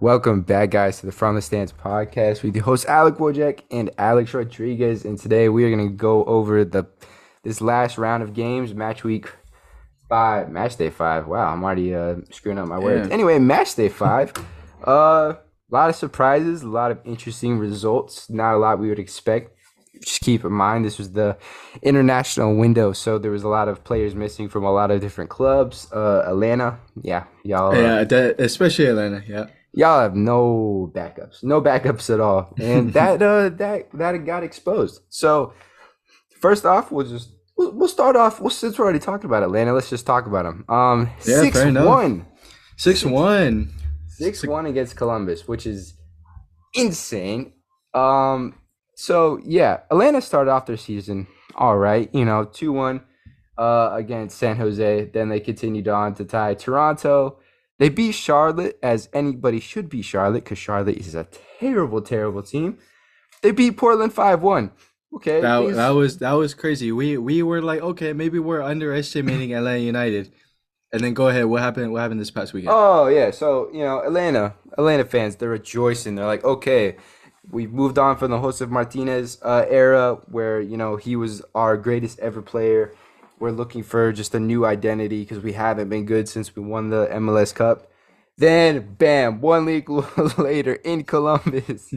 Welcome back, guys, to the From the Stands podcast with your host Alec Wojcik and Alex Rodriguez. And today we are going to go over the this last round of games, match week five, match day five. Wow, I'm already uh, screwing up my words. Yeah. Anyway, match day five. uh, a lot of surprises, a lot of interesting results. Not a lot we would expect. Just keep in mind this was the international window, so there was a lot of players missing from a lot of different clubs. Uh, Atlanta, yeah, y'all. uh, Yeah, especially Atlanta. Yeah. Y'all have no backups, no backups at all, and that uh that that got exposed. So first off, we'll just we'll, we'll start off. Well, since we're already talking about Atlanta, let's just talk about them. Um, Yeah, six one, Six one. six one against Columbus, which is insane. Um, so yeah, Atlanta started off their season all right, you know, two one uh against San Jose. Then they continued on to tie Toronto. They beat Charlotte as anybody should beat Charlotte because Charlotte is a terrible, terrible team. They beat Portland five one. Okay, That, that was that was crazy. We we were like, okay, maybe we're underestimating Atlanta United. And then go ahead. What happened? What happened this past weekend? Oh yeah, so you know Atlanta, Atlanta fans, they're rejoicing. They're like, okay, we've moved on from the Josef Martinez uh, era, where you know he was our greatest ever player. We're looking for just a new identity because we haven't been good since we won the MLS Cup. Then, bam, one league later in Columbus,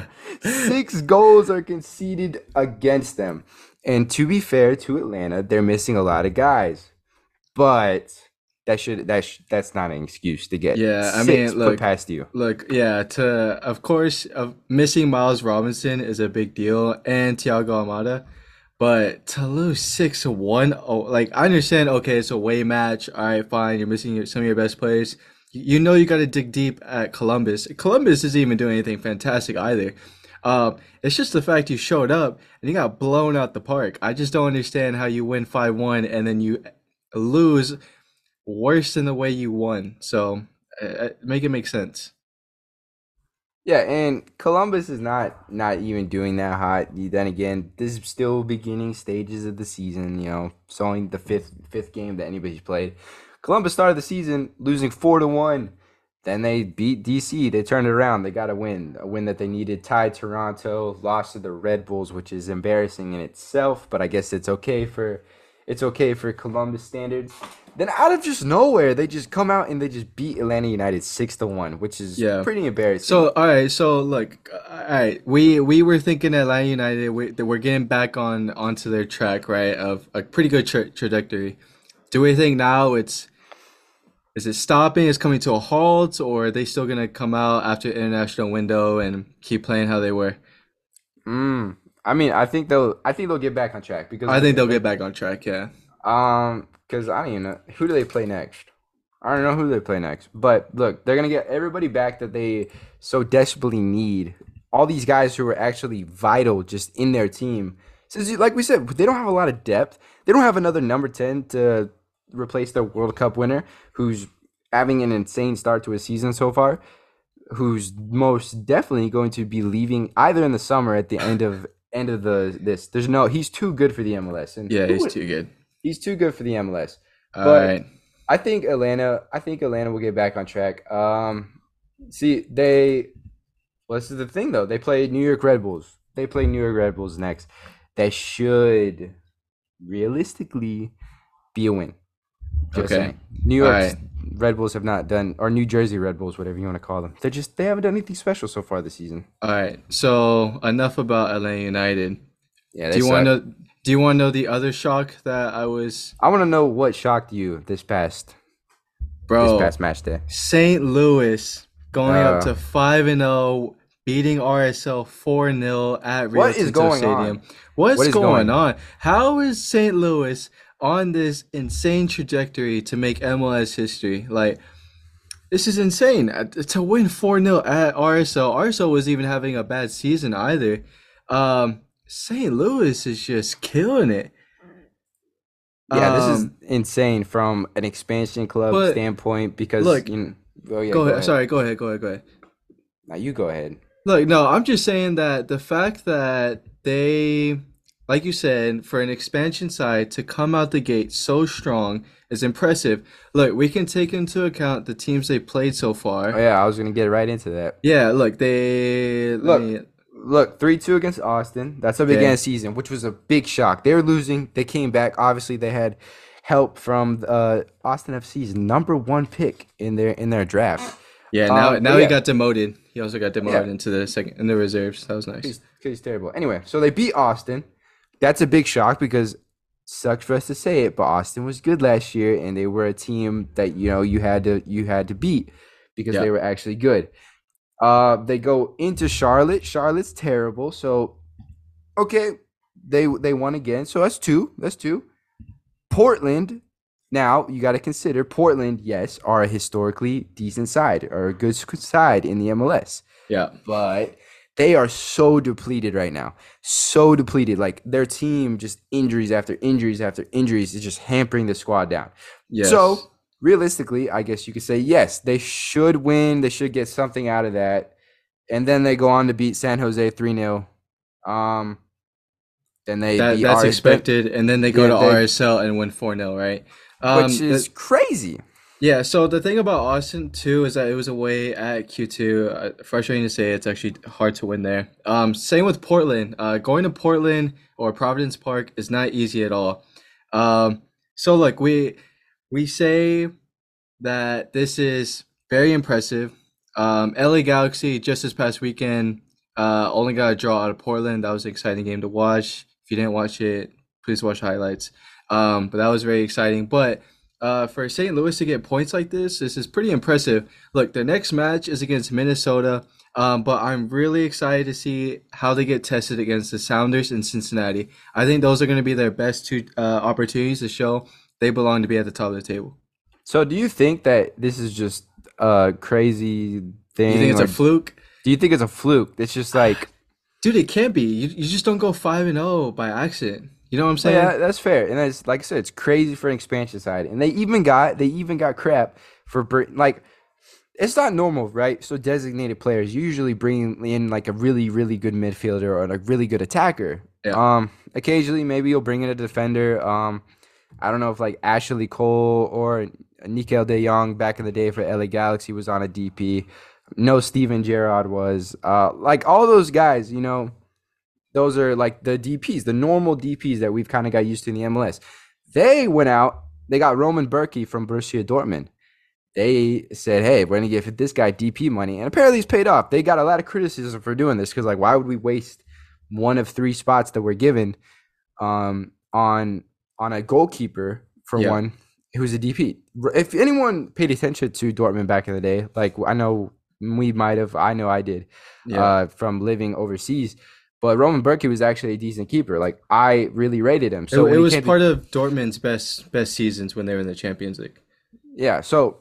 six goals are conceded against them. And to be fair to Atlanta, they're missing a lot of guys, but that should that sh- that's not an excuse to get Yeah, I mean, look, past you. Look, yeah, to of course, of missing Miles Robinson is a big deal, and Thiago Almada, but to lose six one, oh, like I understand. Okay, it's a away match. All right, fine. You're missing your, some of your best players. You know you got to dig deep at Columbus. Columbus isn't even doing anything fantastic either. Um, it's just the fact you showed up and you got blown out the park. I just don't understand how you win five one and then you lose worse than the way you won. So uh, uh, make it make sense. Yeah, and Columbus is not not even doing that hot. Then again, this is still beginning stages of the season. You know, it's only the fifth fifth game that anybody's played. Columbus started the season losing four to one. Then they beat DC. They turned it around. They got a win, a win that they needed. Tied Toronto, lost to the Red Bulls, which is embarrassing in itself. But I guess it's okay for it's okay for Columbus standards. Then out of just nowhere, they just come out and they just beat Atlanta United six to one, which is Yeah. pretty embarrassing. So all right, so look, all right, we we were thinking Atlanta United, we, that we're getting back on onto their track, right, of a pretty good tra- trajectory. Do we think now it's is it stopping? Is coming to a halt, or are they still gonna come out after international window and keep playing how they were? Mm, I mean, I think they'll. I think they'll get back on track because I think they'll get back on track. Yeah. Um, because I don't even know who do they play next. I don't know who they play next. But look, they're gonna get everybody back that they so desperately need. All these guys who are actually vital just in their team. Since, like we said, they don't have a lot of depth. They don't have another number ten to replace their World Cup winner, who's having an insane start to his season so far. Who's most definitely going to be leaving either in the summer at the end of end of the this. There's no. He's too good for the MLS. And Yeah, he's too good. He's too good for the MLS. All But- right. I think Atlanta. I think Atlanta will get back on track. Um, see, they. Well, this is the thing though. They play New York Red Bulls. They play New York Red Bulls next. That should realistically be a win. Just Okay. saying. New York Alright. Red Bulls have not done, or New Jersey Red Bulls, whatever you want to call them. They're just they haven't done anything special so far this season. All right. So enough about LA United. Yeah, Do you want to know? Do you want to know the other shock that I was, I want to know what shocked you this past bro? this past match day. St. Louis going Uh. up to 5 and 0, beating RSL 4 0 at Rio What is going Stadium. on? What's What is going going- on? How is St. Louis on this insane trajectory to make MLS history? Like, this is insane. Uh, To win 4 0 at RSL, RSL was even having a bad season either. Um, St. Louis is just killing it. Yeah, this is Um, insane from an expansion club standpoint because look, you know, oh, yeah, go ahead. Sorry, go ahead. Go ahead. Go ahead. Now you go ahead. Look, no, I'm just saying that the fact that they like you said, for an expansion side to come out the gate so strong is impressive. Look, we can take into account the teams they played so Oh, far. yeah, I was gonna get right into that. Yeah, look, they Look, me- Look, three two against Austin. That's a big Okay. end season, which was a big shock. They were losing. They came back. Obviously, they had help from uh, Austin FC's number one pick in their in their draft. yeah, now Um, now but he yeah. got demoted. He also got demoted Yeah. into the second in the reserves. That was nice. He's, he's terrible. Anyway, so they beat Austin. That's a big shock because sucks for us to say it, but Austin was good last year, and they were a team that you know you had to you had to beat because Yeah. they were actually good. Uh, they go into Charlotte. Charlotte's terrible. So, okay, they they won again. So that's two. That's two. Portland. Now you got to consider Portland. Yes, are a historically decent side or a good side in the MLS Yeah. but they are so depleted right now. So depleted. Like their team just injuries after injuries after injuries is just hampering the squad down. Yes. So realistically, I guess you could say yes, they should win. They should get something out of that. And then they go on to beat San Jose 3-0. Um then they that, that's RS expected, and then they go Yeah, to they- RSL and win 4-0, right? Um, which the- is crazy. Yeah, so the thing about Austin too is that it was away at Q2. Uh, frustrating to say, it's actually hard to win there. Um, same with Portland. Uh, going to Portland or Providence Park is not easy at all. Um, so look, we we say that this is very impressive. Um, LA Galaxy just this past weekend uh, only got a draw out of Portland. That was an exciting game to watch. If you didn't watch it, please watch highlights. Um, but that was very exciting. But uh, for St. Louis to get points like this, this is pretty impressive. Look, their next match is against Minnesota, um, but I'm really excited to see how they get tested against the Sounders in Cincinnati. I think those are going to be their best two uh, opportunities to show they belong to be at the top of the table. So do you think that this is just a crazy thing? You think it's a fluke? do you think it's a fluke? It's just like Dude, it can't be. You, you just don't go 5 and 0 by accident. You know what I'm saying? Yeah, that's fair. And that's like I said, it's crazy for an expansion side. And they even got they even got crap for like it's not normal, right? So designated players usually bring in like a really really good midfielder or a really good attacker. Yeah. Um occasionally maybe you'll bring in a defender. Um I don't know if like Ashley Cole or Nigel De Jong back in the day for LA Galaxy was on a DP. No Steven Gerrard was. Uh like all those guys, you know, those are like the DPs, the normal DPs that we've kind of got used to in the MLS. They went out, they got Roman Bürki from Borussia Dortmund. They said, "Hey, we're gonna give this guy DP money," and apparently he's paid off. They got a lot of criticism for doing this because, like, why would we waste one of three spots that we're given um, on on a goalkeeper for Yeah. one who's a DP? If anyone paid attention to Dortmund back in the day, like I know we might have, I know I did Yeah. uh, from living overseas. But Roman Bürki was actually a decent keeper. Like I really rated him. So it, it was to- part of Dortmund's best best seasons when they were in the Champions League. yeah. So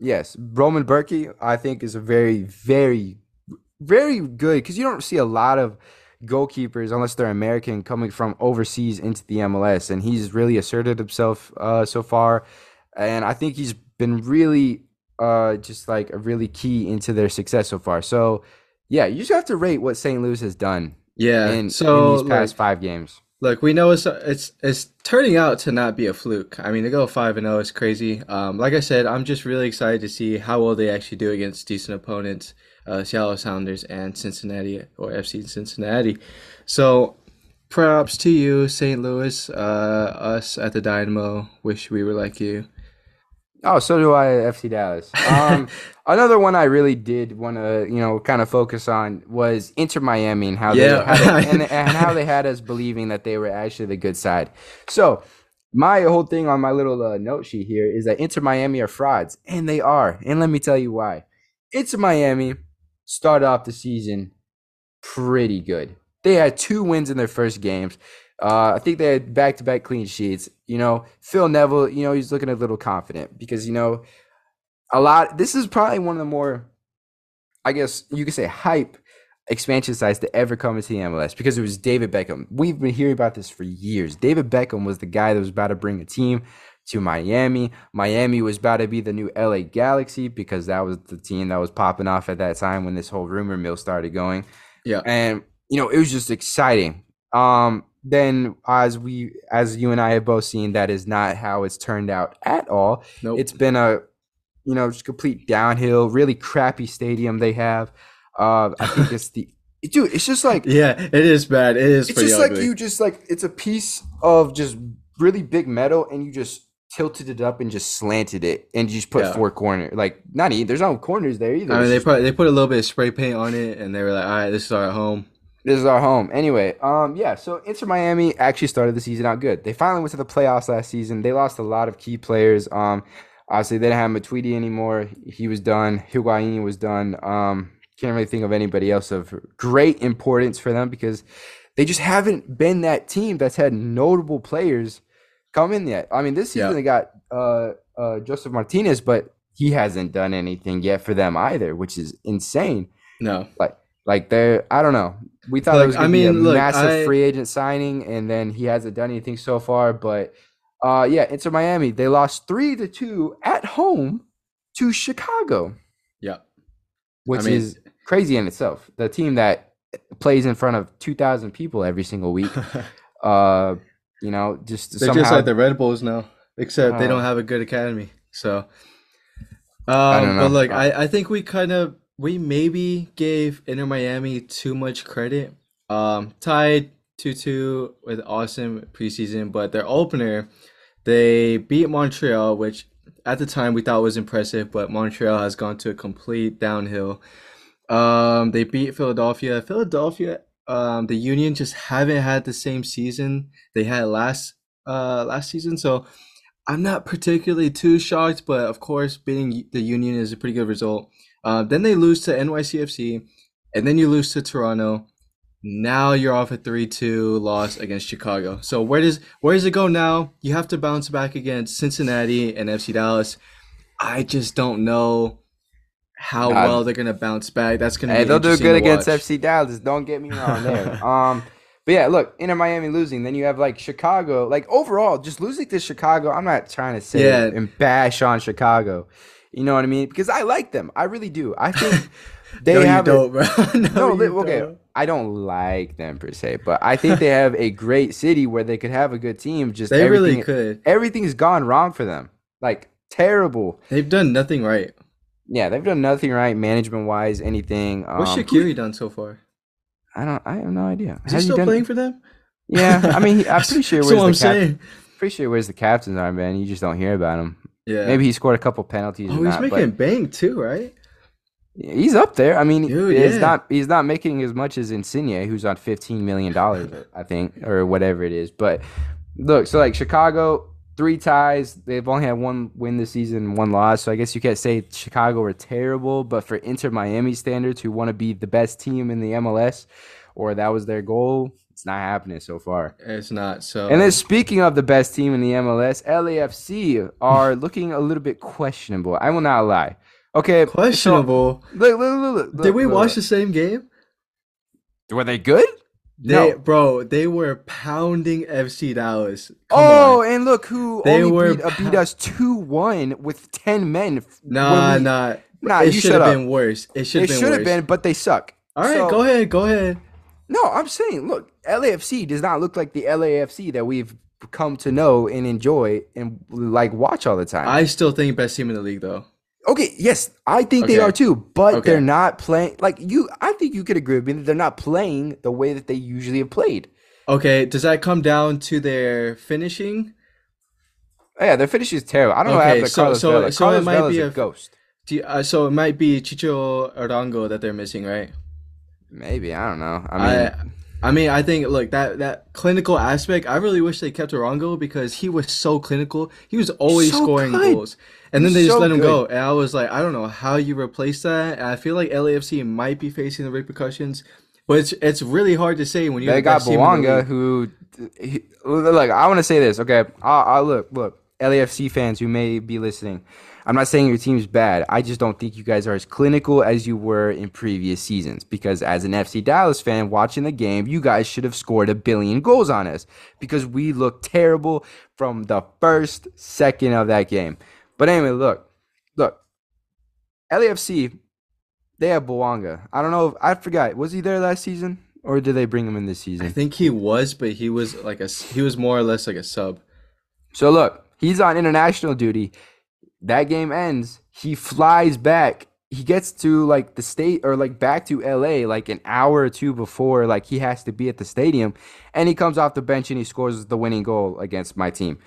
yes, Roman Bürki I think is a very, very, very good because you don't see a lot of goalkeepers unless they're American coming from overseas into the MLS, and he's really asserted himself uh, so far, and I think he's been really uh, just like a really key into their success so far. So yeah, you just have to rate what St. Louis has done Yeah. in, so in these past like, five games. Look, we know it's it's it's turning out to not be a fluke. I mean, to go five and zero is crazy. Um, like I said, I'm just really excited to see how well they actually do against decent opponents, uh, Seattle Sounders and Cincinnati or FC Cincinnati. So, props to you, St. Louis. Uh, us at the Dynamo wish we were like you. Oh, so do I FC Dallas. Um, another one I really did want to, you know, kind of focus on was Inter Miami and how Yeah. they and, and how they had us believing that they were actually the good side. So my whole thing on my little uh, note sheet here is that Inter Miami are frauds, and they are. And let me tell you why. Inter Miami started off the season pretty good. They had two wins in their first games. Uh, I think they had back to back clean sheets. You know, Phil Neville, you know, he's looking a little confident because, you know, a lot, this is probably one of the more, I guess you could say, hype expansion sites to ever come into the MLS because it was David Beckham. We've been hearing about this for years. David Beckham was the guy that was about to bring a team to Miami. Miami was about to be the new LA Galaxy because that was the team that was popping off at that time when this whole rumor mill started going Yeah. and you know it was just exciting um then as we as you and I have both seen, that is not how it's turned out at all. Nope. It's been a you know just complete downhill, really crappy stadium they have. Uh, I think it's the dude. It's just like yeah, it is bad. It is it's just ugly. like you just like it's a piece of just really big metal, and you just tilted it up and just slanted it, and you just put Yeah. four corner like not even there's no corners there either. I mean, they put they put a little bit of spray paint on it, and they were like, "All right, this is our home." This is our home. Anyway, um, yeah. So Inter Miami actually started the season out good. They finally went to the playoffs last season. They lost a lot of key players. Um, obviously they didn't have Matuidi anymore. He was done. Higuain was done. Um, can't really think of anybody else of great importance for them because they just haven't been that team that's had notable players come in yet. I mean, this season Yeah. they got uh, uh, Josef Martinez, but he hasn't done anything yet for them either, which is insane No, like they're I don't know. We thought it was I gonna be a look, massive I- free agent signing, and then he hasn't done anything so far. But uh, yeah, Inter Miami they lost three to two at home to Chicago, yeah, which mean- is crazy in itself. The team that plays in front of two thousand people every single week. uh, you know, just they're somehow just like the Red Bulls now, except they Oh. don't have a good academy. So, don't um, know. but look, Uh, I I think we kind of we maybe gave Inter Miami too much credit. Um, tied two two with awesome preseason, but their opener, they beat Montreal, which at the time we thought was impressive, but Montreal has gone to a complete downhill. Um, they beat Philadelphia. Philadelphia, um, the Union just haven't had the same season they had last uh last season, so I'm not particularly too shocked, but of course, beating the Union is a pretty good result. Uh, then they lose to NYCFC, and then you lose to Toronto. Now you're off a 3-2 loss against Chicago. So where does where does it go now? You have to bounce back against Cincinnati and FC Dallas. I just don't know how well they're gonna bounce back. That's gonna Hey, be they'll do good against. FC Dallas. Don't get me wrong there. um, but yeah, look, Inter Miami losing. Then you have like Chicago. Like overall, just losing to Chicago. I'm not trying to say Yeah. and bash on Chicago. You know what I mean? Because I like them. I really do. I think they no, have. a- bro. no, no, okay. don't. I don't like them per se, but I think they have a great city where they could have a good team. Just They really everything- could. Everything's gone wrong for them. Like terrible. They've done nothing right. Yeah, they've done nothing right management wise. Anything. What's um, Shaqiri done so far? I don't. I have no idea. Is he Has still done- playing for them? Yeah, I mean, he- I'm pretty sure. Where's what I'm the cap- saying. Pretty sure where's the captains are, man. You just don't hear about him. Yeah. Maybe he scored a couple penalties. Oh, he's not, making bank too, right? he's up there. I mean, Dude, he's yeah. not. He's not making as much as Insigne, who's on 15 million dollars, I think, or whatever it is. But look, so like Chicago, three ties. They've only had one win this season, one loss. So I guess you can't say Chicago were terrible, but for Inter Miami standards, who want to be the best team in the MLS, or that was their goal, it's not happening so far. It's not. So And then speaking of the best team in the MLS, LAFC are looking a little bit questionable. I will not lie. Okay, so- questionable. look, look, look, look, Did we look, watch look. the same game? Were they good? They, No. bro, they were pounding FC Dallas. Come oh, on. and look who They only were beat, uh, beat us two one with ten men. nah, we- nah. Nah, it should have been worse. It should It have been worse. It should have been, but they suck. All right, So- go ahead, go ahead. No, I'm saying, look, LAFC does not look like the LAFC that we've come to know and enjoy and like watch all the time. I still think best team in the league though. Okay, yes, I think they are too, but Okay. they're not playing like you. I think you could agree with me that they're not playing the way that they usually have played. Okay, does that come down to their finishing? Yeah, their finish is terrible. I don't know Okay, happened to so- Carlos so- Vela. so it might Vela's be a a- ghost. You- uh, so it might be Chicho Arango that they're missing, right? Maybe I don't know. I I, mean, I mean, I think look that that clinical aspect. I really wish they kept Arango because he was so clinical. He was always So scoring good. goals, and then they just so let him go. And I was like, I don't know how you replace that. And I feel like LAFC might be facing the repercussions, but it's it's really hard to say when you're they got best the who he, look. I want to say this. Okay, I, I look, look, LAFC fans who may be listening. I'm not saying your team's bad. I just don't think you guys are as clinical as you were in previous seasons. Because as an FC Dallas fan watching the game, you guys should have scored a billion goals on us because we looked terrible from the first second of that game. But anyway, look, look, LAFC, they have Bouanga. I don't know. If, I forgot. Was he there last season? or did they bring him in this season? I think he was, but he was like a he was more or less like a sub. So look, he's on international duty. That game ends. He flies back. He gets to like the state or like back to LA like an hour or two before like he has to be at the stadium and he comes off the bench and he scores the winning goal against my team.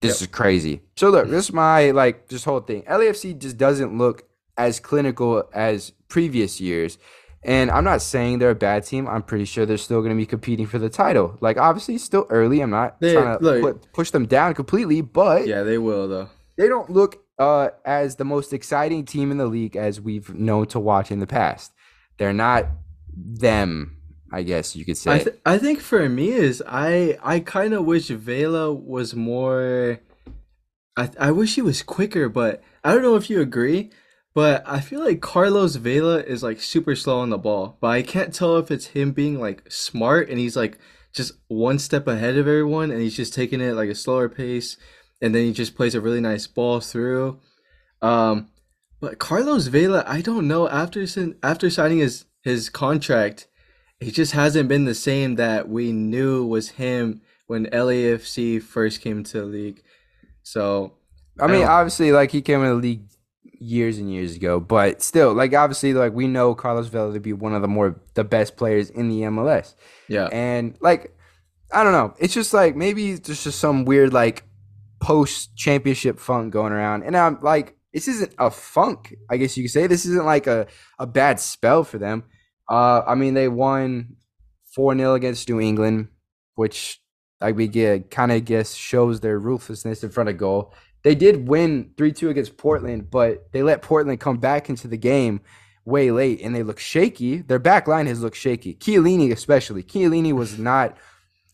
This is crazy. So look, this is my like this whole thing. LAFC just doesn't look as clinical as previous years. And I'm not saying they're a bad team. I'm pretty sure they're still going to be competing for the title. Like obviously it's still early. I'm not They- trying to look- put, push them down completely, but Yeah, they will though. they don't look uh, as the most exciting team in the league as we've known to watch in the past. They're not them, I guess you could say. I th- I think for me is I I kind of wish Vela was more. I I wish he was quicker, but I don't know if you agree. But I feel like Carlos Vela is like super slow on the ball, but I can't tell if it's him being like smart and he's like just one step ahead of everyone and he's just taking it like a slower pace, and then he just plays a really nice ball through. Um, but Carlos Vela, I don't know after after signing his his contract he just hasn't been the same that we knew was him when LAFC first came to the league. So I mean, obviously, like he came in the league years and years ago, but still, like obviously, like we know Carlos Vela to be one of the more the best players in the MLS. yeah, And like, I don't know. It's just like maybe there's just some weird like post championship funk going around. And I'm like, this isn't a funk, I guess you could say. This isn't like a, a bad spell for them. Uh, I mean, they won 4 0 against New England, which like we get kind of guess shows their ruthlessness in front of goal. They did win 3 2 against Portland, but they let Portland come back into the game way late and they look shaky. Their back line has looked shaky. Chiellini especially. Chiellini was not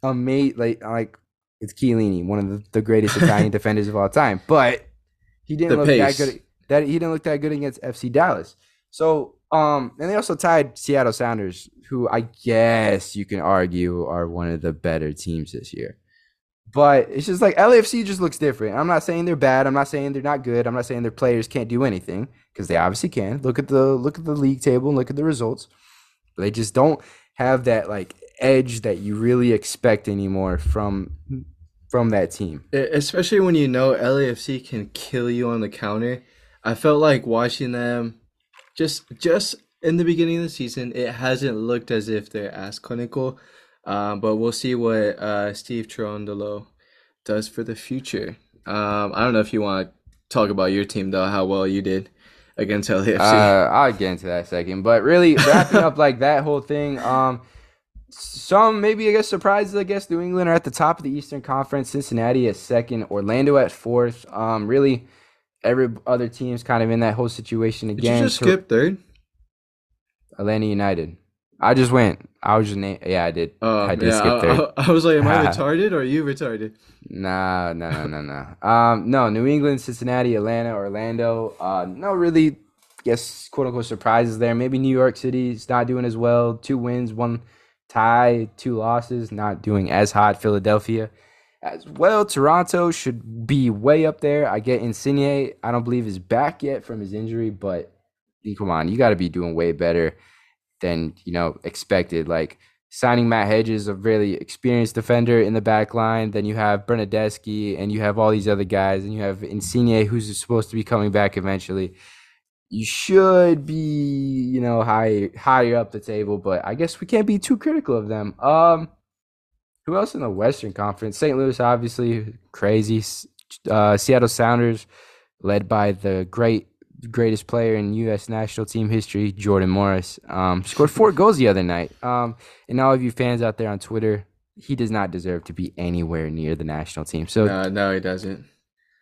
amazing. Like, like it's Chiellini, one of the, the greatest Italian defenders of all time. But he didn't The look pace. that good. That he didn't look that good against FC Dallas. So, um, and they also tied Seattle Sounders, who I guess you can argue are one of the better teams this year. But it's just like LAFC just looks different. I'm not saying they're bad. I'm not saying they're not good. I'm not saying their players can't do anything because they obviously can. Look at the look at the league table and look at the results. They just don't have that like edge that you really expect anymore from from that team. Especially when you know LAFC can kill you on the counter. I felt like watching them just just in the beginning of the season. It hasn't looked as if they're as clinical, um, but we'll see what uh, Steve Cherundolo does for the future. Um, I don't know if you want to talk about your team though, how well you did against LAFC. Uh, I'll get into that second. But really wrapping up like that whole thing, um some maybe I guess surprises, I guess New England are at the top of the Eastern Conference, Cincinnati at second, Orlando at fourth. Um really every other team's kind of in that whole situation Did again. you just skip third? Atlanta United. I just went. I was just na- yeah, I did. Oh, I did yeah. skip third. I, I was like, am I retarded or are you retarded? Nah, no, no, no, no. Um, no, New England, Cincinnati, Atlanta, Orlando. Uh, no, really, guess quote unquote surprises there. Maybe New York City's not doing as well. Two wins, one tie, two losses, not doing as hot. Philadelphia as well. Toronto should be way up there. I get Insigne. I don't believe is back yet from his injury, but come on, you got to be doing way better than you know expected. Like signing Matt Hedges, a really experienced defender in the back line. Then you have Bernardeschi, and you have all these other guys, and you have Insigne, who's supposed to be coming back eventually. You should be, you know, high higher up the table, but I guess we can't be too critical of them. Um, who else in the Western Conference? St. Louis, obviously, crazy. Uh, Seattle Sounders, led by the great greatest player in U.S. national team history, Jordan Morris, um, scored four goals the other night. Um, and all of you fans out there on Twitter, he does not deserve to be anywhere near the national team. So, No, no, he doesn't.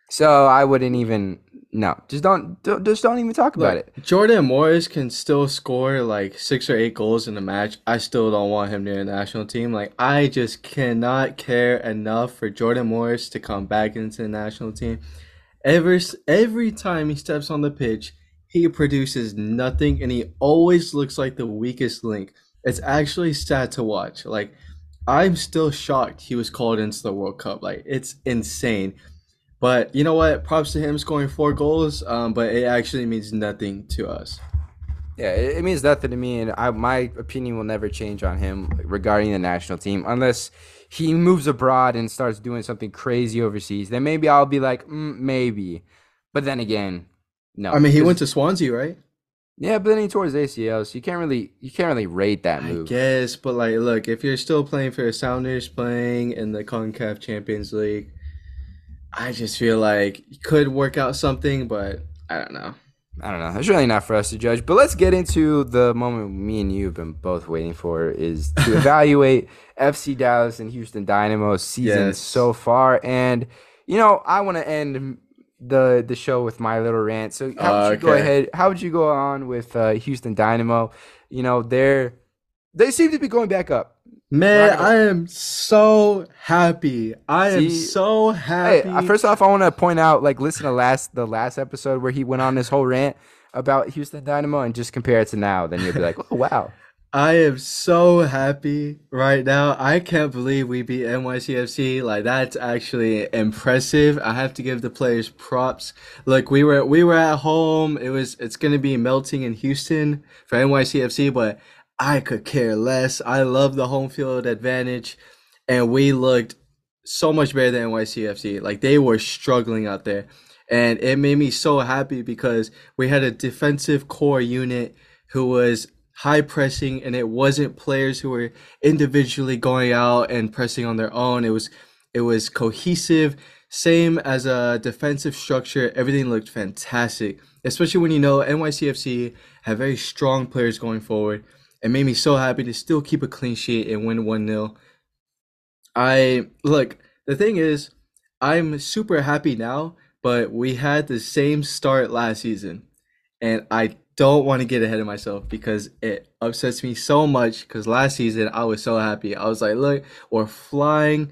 so I wouldn't even. No, just don't, don't just don't even talk about Look, it. Jordan Morris can still score like six or eight goals in a match. I still don't want him near the national team. Like I just cannot care enough for Jordan Morris to come back into the national team. Ever s- every time he steps on the pitch, he produces nothing, and he always looks like the weakest link. It's actually sad to watch. Like I'm still shocked he was called into the World Cup. Like it's insane. But you know what? Props to him scoring four goals. Um, but it actually means nothing to us. Yeah, it, it means nothing to me, and I, my opinion will never change on him regarding the national team unless he moves abroad and starts doing something crazy overseas. Then maybe I'll be like, mm, maybe. But then again, no. I mean, he went to Swansea, right? Yeah, but then he tore his ACL, so you can't really you can't really rate that I move. guess, but like, look, if you're still playing for the Sounders, playing in the CONCACAF Champions League, I just feel like you could work out something, but I don't know. I don't know. It's really not for us to judge. But let's get into the moment me and you have been both waiting for is to evaluate FC Dallas and Houston Dynamo season Yes. so far. And you know, I want to end the the show with my little rant. So how would you go ahead? How would you go on with uh, Houston Dynamo? You know, they're they seem to be going back up. Man. I am so happy. I am so Hey, happy. uh, first off, I want to point out, like, listen to last the last episode where he went on this whole rant about Houston Dynamo, and just compare it to now. Then you'll be like, oh wow. I am so happy right now. I can't believe we beat NYCFC. Like that's actually impressive. I have to give the players props. Look, we were we were at home. It was it's gonna be melting in Houston for NYCFC, but I could care less. I love the home field advantage, and we looked so much better than NYCFC. Like they were struggling out there. And it made me so happy because we had a defensive core unit who was high pressing and it wasn't players who were individually going out and pressing on their own. It was it was cohesive, same as a defensive structure. Everything looked fantastic, especially when you know NYCFC have very strong players going forward. It made me so happy to still keep a clean sheet and win 1-0. I look, the thing is, I'm super happy now, but we had the same start last season, and I don't want to get ahead of myself because it upsets me so much. Because last season I was so happy. I was like, look, we're flying.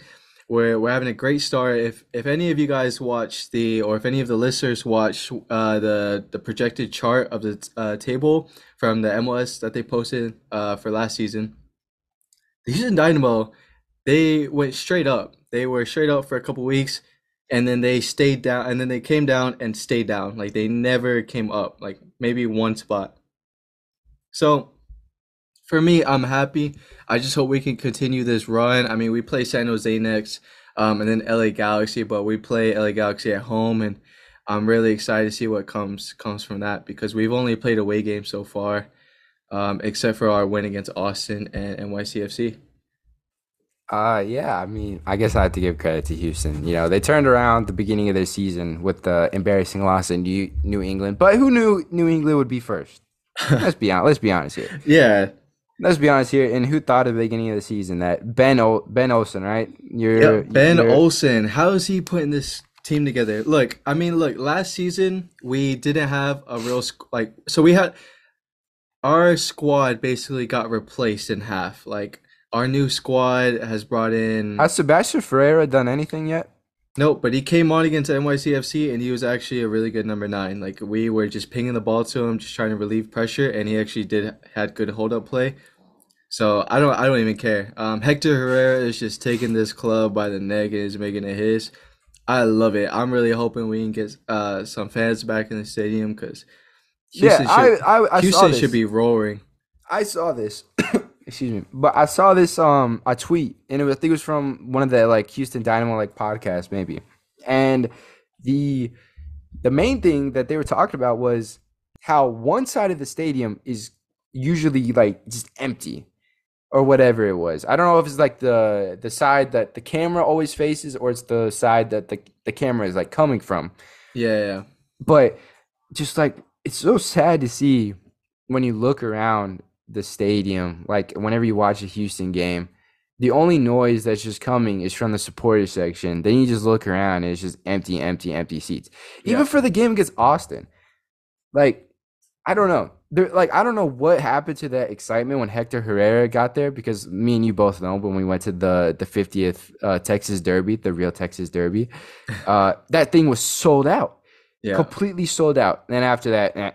We're, we're having a great start. If if any of you guys watch the or if any of the listeners watch uh, the the projected chart of the uh, table from the MLS that they posted uh, for last season, the Houston Dynamo they went straight up. They were straight up for a couple weeks, and then they stayed down, and then they came down and stayed down. Like they never came up. Like maybe one spot. So, for me, I'm happy. I just hope we can continue this run. I mean, we play San Jose next, um, and then LA Galaxy, but we play LA Galaxy at home, and I'm really excited to see what comes comes from that because we've only played away games so far, um, except for our win against Austin and NYCFC. Uh, yeah. I mean, I guess I have to give credit to Houston. You know, they turned around the beginning of their season with the embarrassing loss in New, New England. But who knew New England would be first? let's be honest. Let's be honest here. Yeah, Let's be honest here. And who thought at the beginning of the season that Ben o- Ben Olsen, right? You're, Yep, Ben you're- Olsen. How is he putting this team together? Look, I mean, look, last season we didn't have a real like so we had our squad basically got replaced in half. Like our new squad has brought in Has Sebastian Ferreira done anything yet? Nope, but he came on against NYCFC and he was actually a really good number nine. Like we were just pinging the ball to him, just trying to relieve pressure, and he actually did had good hold up play. So I don't I don't even care. Um, Hector Herrera is just taking this club by the neck and is making it his. I love it. I'm really hoping we can get uh some fans back in the stadium because Houston yeah, should I, I, I saw Houston should be roaring. I saw this. Excuse me, but I saw this um a tweet, and it was, I think it was from one of the like Houston Dynamo like podcasts maybe, and the the main thing that they were talking about was how one side of the stadium is usually like just empty or whatever it was. I don't know if it's like the the side that the camera always faces or it's the side that the the camera is like coming from Yeah, yeah. but just like it's so sad to see when you look around the stadium like whenever you watch a houston game the only noise that's just coming is from the supporter section then you just look around and it's just empty empty empty seats even Yeah. for the game against austin like i don't know there, like i don't know what happened to that excitement when hector herrera got there because me and you both know when we went to the the 50th uh, texas derby the real texas derby uh, that thing was sold out Yeah. completely sold out. And then after that, eh,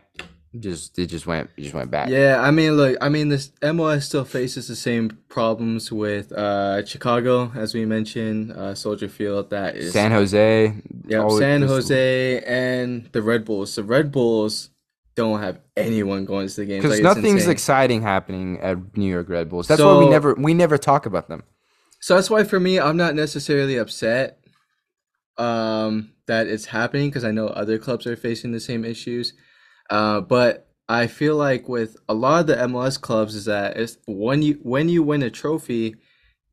just it just went it just went back. Yeah, I mean, look, I mean, this MLS still faces the same problems with uh, Chicago, as we mentioned, uh, Soldier Field. That is, San Jose, yeah, San Jose and the Red Bulls. The Red Bulls, don't have anyone going to the game because Like, nothing's exciting happening at New York Red Bulls. That's why we never we never talk about them. So that's why for me, I'm not necessarily upset um, that it's happening because I know other clubs are facing the same issues. Uh, but I feel like with a lot of the MLS clubs is that it's when you when you win a trophy,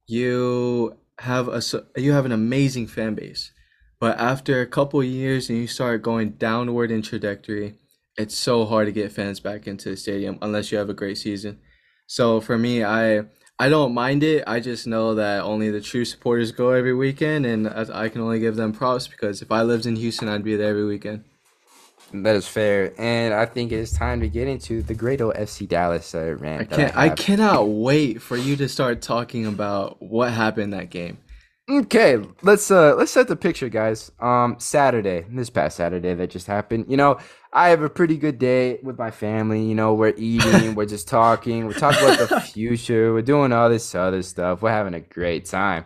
you have a you have an amazing fan base. But after a couple years and you start going downward in trajectory, it's so hard to get fans back into the stadium unless you have a great season. So for me, I I don't mind it. I just know that only the true supporters go every weekend, and I can only give them props because if I lived in Houston, I'd be there every weekend. That is fair, and I think it is time to get into the great old FC Dallas uh, rant. I can't. I have. cannot wait for you to start talking about what happened that game. Okay, let's uh let's set the picture, guys. Um, Saturday, this past Saturday that just happened. You know, I have a pretty good day with my family. You know, we're eating, we're just talking, we're talking about the future, we're doing all this other stuff. We're having a great time.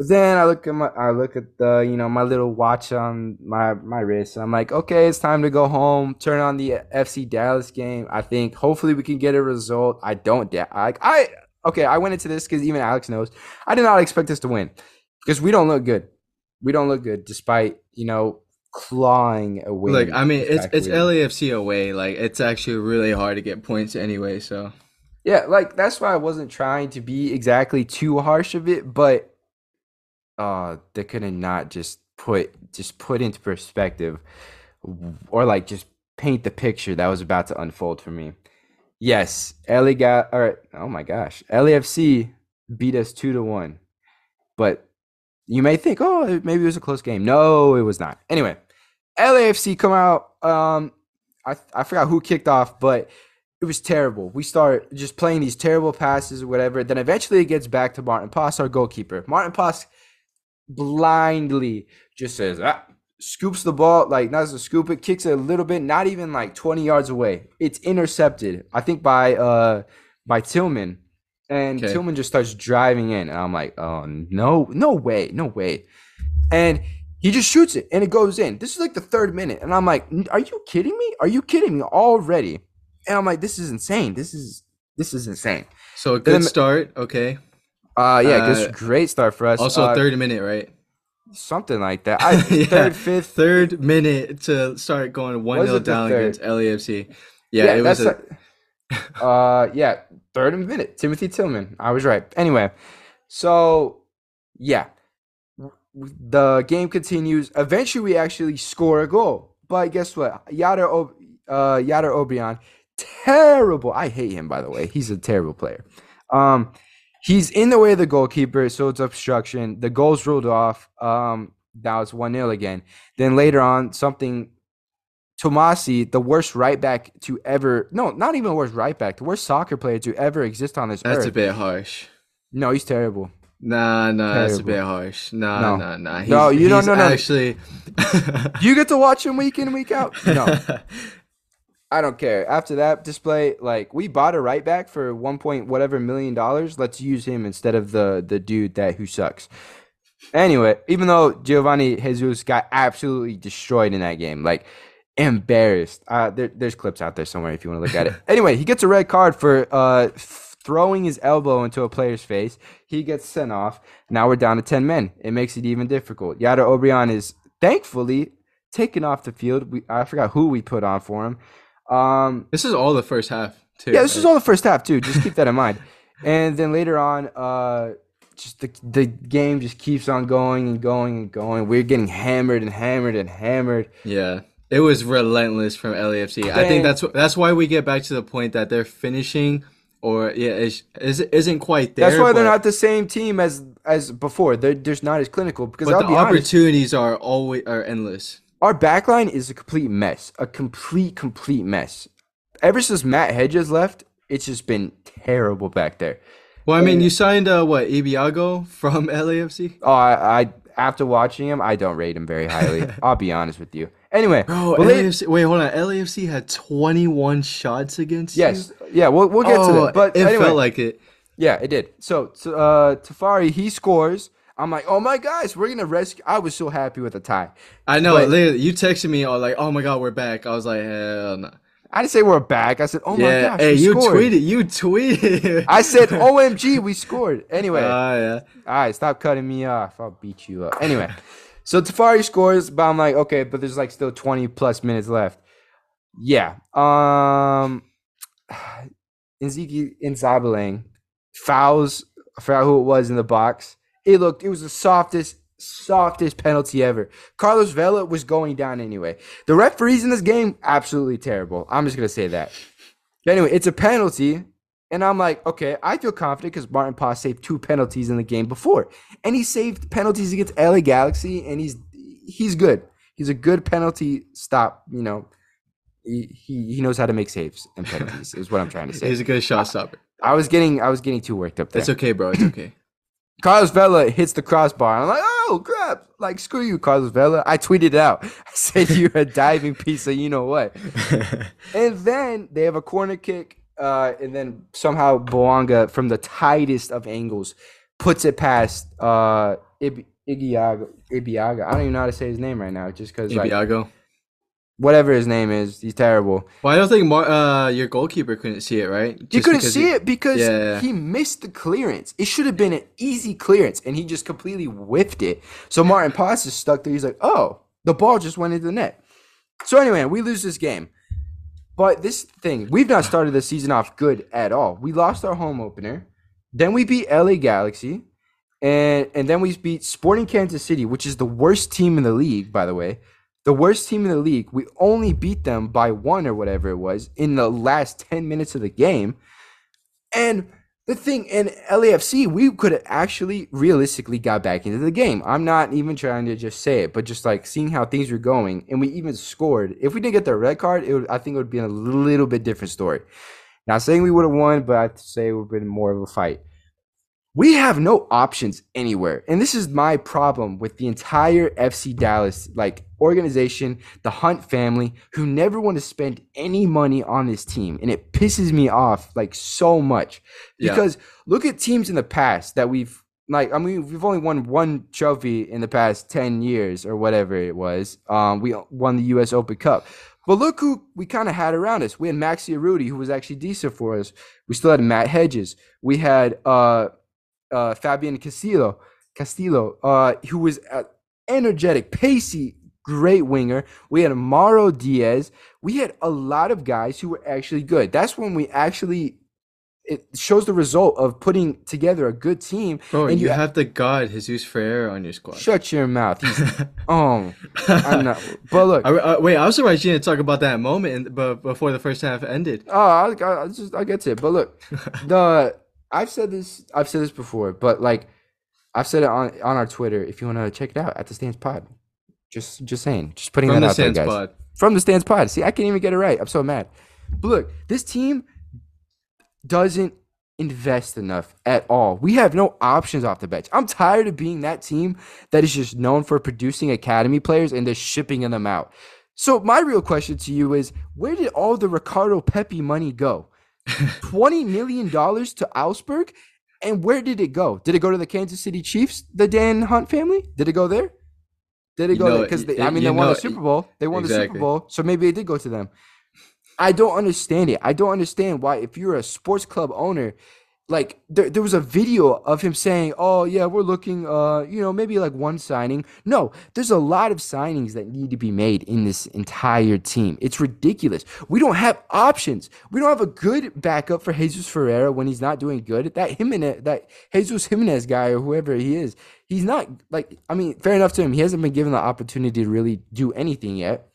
But then I look at my I look at the you know my little watch on my my wrist, and I'm like, okay, it's time to go home. Turn on the FC Dallas game. I think hopefully we can get a result. I don't. I I okay. I went into this because even Alex knows I did not expect us to win because we don't look good. We don't look good despite you know clawing away. Like I mean, it's it's LAFC away. Like it's actually really hard to get points anyway. So Yeah, like that's why I wasn't trying to be exactly too harsh of it, but uh they could have not just put just put into perspective or like just paint the picture that was about to unfold for me. Yes, LA got or oh my gosh, LAFC beat us two to one. But you may think, oh, maybe it was a close game. No, it was not. Anyway, LAFC come out. Um, I I forgot who kicked off, but it was terrible. We start just playing these terrible passes or whatever. Then eventually it gets back to Maarten Paes, our goalkeeper. Maarten Paes blindly just says, ah, scoops the ball, like not just scoop it, kicks it a little bit, not even like 20 yards away. It's intercepted, I think by uh by Tillman. And Okay. Tillman just starts driving in. And I'm like, oh no, no way, no way. And he just shoots it and it goes in. This is like the third minute. And I'm like, are you kidding me? Are you kidding me already? And I'm like, this is insane. This is this is insane. so a Then- good start. Okay. Uh yeah, Uh, just great start for us. Also uh, third minute, right? something like that. I, Yeah. Third, fifth. Third minute to start going one Was 0 down third? against LAFC. Yeah, it was. A, uh yeah, third minute. Timothy Tillman. I was right. Anyway, so yeah, the game continues. Eventually, we actually score a goal. But guess what? Jáder o- uh Jáder Obrian, terrible. I hate him by the way. He's a terrible player. Um, he's in the way of the goalkeeper, so it's obstruction. The goal's ruled off. Um, now it's one 0 again. Then later on, something Twumasi, the worst right back to ever no, not even the worst right back, the worst soccer player to ever exist on this that's earth. a bit harsh. no, he's terrible. Nah, nah, that's a bit harsh. Nah, No. nah, nah. He's, No, you don't- no. Actually, you get to watch him week in, week out? No, I don't care. After that display, like we bought a right back for one point whatever million dollars. Let's use him instead of the the dude that who sucks. Anyway, even though Geovane Jesus got absolutely destroyed in that game, like embarrassed. Uh, there, there's clips out there somewhere if you want to look at it. anyway, he gets a red card for uh throwing his elbow into a player's face. He gets sent off. Now we're down to ten men. It makes it even difficult. Jáder Obrian is thankfully taken off the field. We I forgot who we put on for him. Um, this is all the first half too. yeah, this is all the first half too. Just keep that in mind. And then later on, uh, just the the game just keeps on going and going and going. We're getting hammered and hammered and hammered. Yeah, it was relentless from LAFC. I think that's that's why we get back to the point that they're finishing, or yeah, is is isn't quite there. That's why they're not the same team as as before. They're just not as clinical because But I'll the be honest, opportunities are always are endless. Our backline is a complete mess. A complete complete mess. Ever since Matt Hedges left, it's just been terrible back there. Well, I mean, you signed uh, what Ibeagha from LAFC, Oh, I, I after watching him, I don't rate him very highly. I'll be honest with you. Anyway, bro. LAFC. Wait, hold on. LAFC had twenty one shots against you. yes, yeah, we'll we'll get to Oh, that. But it anyway, felt like it. yeah, it did. So, so uh, Tafari he scores. I'm like, oh my gosh, we're gonna rescue. I was so happy with the tie. I know. But- literally, you texted me all like, "Oh my god, we're back." I was like, "Hell no." I didn't say we're back. I said, oh my yeah. gosh, hey, you scored. tweeted. You tweeted. I said, OMG, we scored. Anyway, Ah, yeah. all right, stop cutting me off. I'll beat you up. Anyway, so Tafari scores, but I'm like, okay, but there's like still 20 plus minutes left. Yeah. Um, Tsiki Ntsabeleng fouls. I forgot who it was in the box. It looked. It was the softest, softest penalty ever. Carlos Vela was going down anyway. The referees in this game absolutely terrible. I'm just gonna say that. But anyway, it's a penalty. And I'm like, okay, I feel confident because Maarten Paes saved two penalties in the game before, and he saved penalties against LA Galaxy, and he's he's good. He's a good penalty stop. You know, he he, he knows how to make saves and penalties. is what I'm trying to say. He's a good shot stopper. I was getting I was getting too worked up there. It's okay, bro. It's okay. Carlos Vela hits the crossbar. I'm like, oh crap! Like screw you, Carlos Vela. I tweeted it out. I said you're a diving piece of you know what. And then they have a corner kick, uh, and then somehow Bouanga from the tightest of angles puts it past uh, Ib- Ibeagha. Ibeagha. I don't even know how to say his name right now, just because like Ibiago. Whatever his name is, he's terrible. Well, I don't think Mar- uh, your goalkeeper couldn't see it, right? You Just couldn't see he- it because yeah. he missed the clearance. It should have been an easy clearance, and he just completely whiffed it. So Maarten Paes is stuck there. He's like, "Oh, the ball just went into the net." So anyway, we lose this game. But this thing, we've not started the season off good at all. We lost our home opener, then we beat LA Galaxy, and and then we beat Sporting Kansas City, which is the worst team in the league, by the way. The worst team in the league. We only beat them by one or whatever it was in the last 10 minutes of the game. And the thing in LAFC, we could have actually realistically got back into the game. I'm not even trying to just say it, but just like seeing how things were going, and we even scored. If we didn't get the red card, it would, I think it would be a little bit different story. Not saying we would have won, but I'd say it would have been more of a fight. We have no options anywhere. And this is my problem with the entire FC Dallas like organization, the Hunt family, who never want to spend any money on this team. And it pisses me off like so much. Yeah. Because look at teams in the past that we've like I mean we've only won one trophy in the past 10 years or whatever it was. Um we won the US Open Cup. But look who we kind of had around us. We had Maxi Urruti, who was actually decent for us. We still had Matt Hedges. We had uh uh, Fabian Castillo, Castillo, uh, who was energetic, pacey, great winger. We had Mauro Diaz. We had a lot of guys who were actually good. That's when we actually it shows the result of putting together a good team. Bro, and you, you- have the god Jesus Ferreira on your squad. Shut your mouth. He's, oh, I'm not. But look, I, uh, wait, I was surprised you didn't talk about that moment, in, but before the first half ended. Oh, I, I, I just I get to it. But look, the I've said this I've said this before, but like I've said it on on our Twitter. If you want to check it out at the Stands Pod, just just saying, just putting From that the out there, guys. pod. From the Stands Pod. See, I can't even get it right. I'm so mad. But look, this team doesn't invest enough at all. We have no options off the bench. I'm tired of being that team that is just known for producing academy players and just shipping them out. So my real question to you is, where did all the Ricardo Pepi money go? Twenty million dollars to Augsburg, and where did it go? Did it go to the Kansas City Chiefs, the Dan Hunt family? Did it go there? Did it You go there? know, Because I mean, they won know- the Super Bowl. They won the Super Bowl, so maybe it did go to them. I don't understand it. I don't understand why, if you're a sports club owner, like there, there was a video of him saying, "Oh yeah, we're looking, uh, you know, maybe like one signing." No, there's a lot of signings that need to be made in this entire team. It's ridiculous. We don't have options. We don't have a good backup for Jesus Ferreira when he's not doing good. That Jimenez, that Jesus Jimenez guy or whoever he is, he's not like. I mean, fair enough to him. He hasn't been given the opportunity to really do anything yet.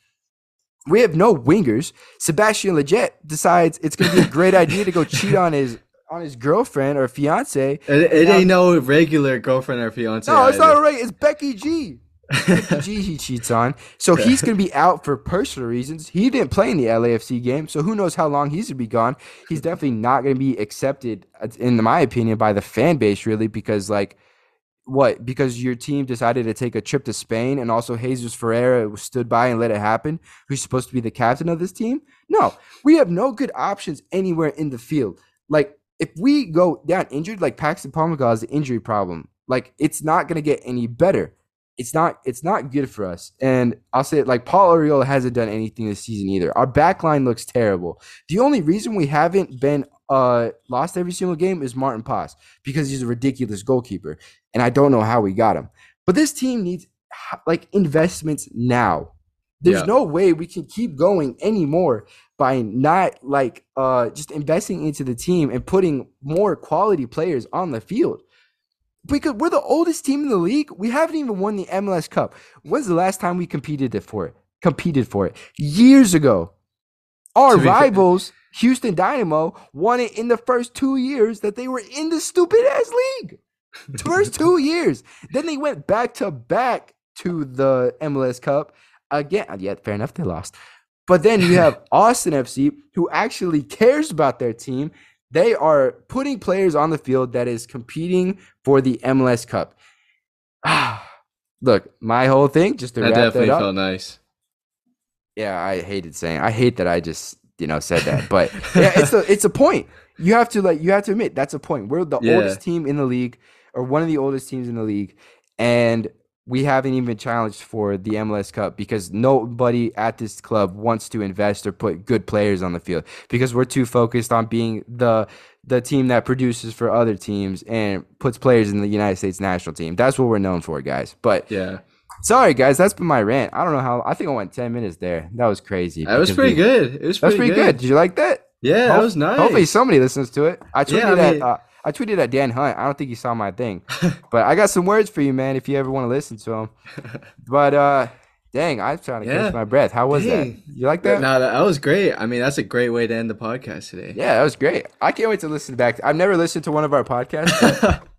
We have no wingers. Sebastian Lletget decides it's going to be a great idea to go cheat on his on his girlfriend or fiance. It, it ain't no regular girlfriend or fiance. No, it's either. not right. It's Becky G. Becky G he cheats on. So he's going to be out for personal reasons. He didn't play in the LAFC game, so who knows how long he's going to be gone. He's definitely not going to be accepted, in my opinion, by the fan base, really, because, like, what? Because your team decided to take a trip to Spain and also Jesus Ferreira stood by and let it happen, who's supposed to be the captain of this team? No, we have no good options anywhere in the field. Like, if we go down injured, like Paxton Pomykal has an injury problem, like, it's not going to get any better. it's not it's not good for us. And I'll say it like Paul Arriola hasn't done anything this season either. Our back line looks terrible. The only reason we haven't been uh lost every single game is Maarten Paes because he's a ridiculous goalkeeper. And I don't know how we got him. But this team needs like investments now. There's Yeah. no way we can keep going anymore by not like uh just investing into the team and putting more quality players on the field. Because we're the oldest team in the league. We haven't even won the MLS Cup. When's the last time we competed it for it? Competed for it years ago. Our be fair- rivals, Houston Dynamo, won it in the first two years that they were in the stupid ass league. First two years. Then they went back to back to the MLS Cup again. Yeah, fair enough, they lost. But then you have Austin FC, who actually cares about their team. They are putting players on the field that is competing for the MLS Cup. Look, my whole thing, just to That wrap definitely that up. felt nice. Yeah, I hated saying. I hate that I just you know said that, but yeah, it's a it's a point. You have to like you have to admit that's a point. We're the Yeah. oldest team in the league, or one of the oldest teams in the league, and we haven't even challenged for the MLS Cup because nobody at this club wants to invest or put good players on the field because we're too focused on being the the team that produces for other teams and puts players in the United States national team. That's what we're known for, guys. But Yeah, Sorry, guys. That's been my rant. I don't know how. I think I went ten minutes there. That was crazy. that was pretty we- good. It was That was pretty, pretty good. Did you like that? Yeah, that was nice. Hopefully, somebody listens to it. I tweeted Yeah, I mean- at uh, I tweeted at Dan Hunt. I don't think he saw my thing, but I got some words for you, man. If you ever want to listen to them. But uh, dang, I'm trying to Yeah. catch my breath. How was Dang. that? You like that? No, that, was great. I mean, that's a great way to end the podcast today. Yeah, that was great. I can't wait to listen back. I've never listened to one of our podcasts.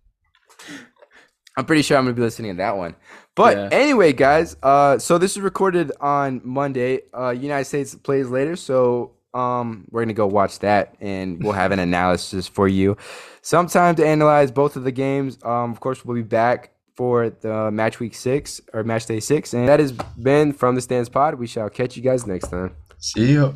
I'm pretty sure I'm gonna be listening to that one. But Yeah. anyway, guys, uh, so this is recorded on Monday. Uh, United States plays later, so um, we're gonna go watch that, and we'll have an analysis for you. Sometime to analyze both of the games. Um, of course, we'll be back for the match week six or match day six, and that has been from the stands pod. We shall catch you guys next time. See you.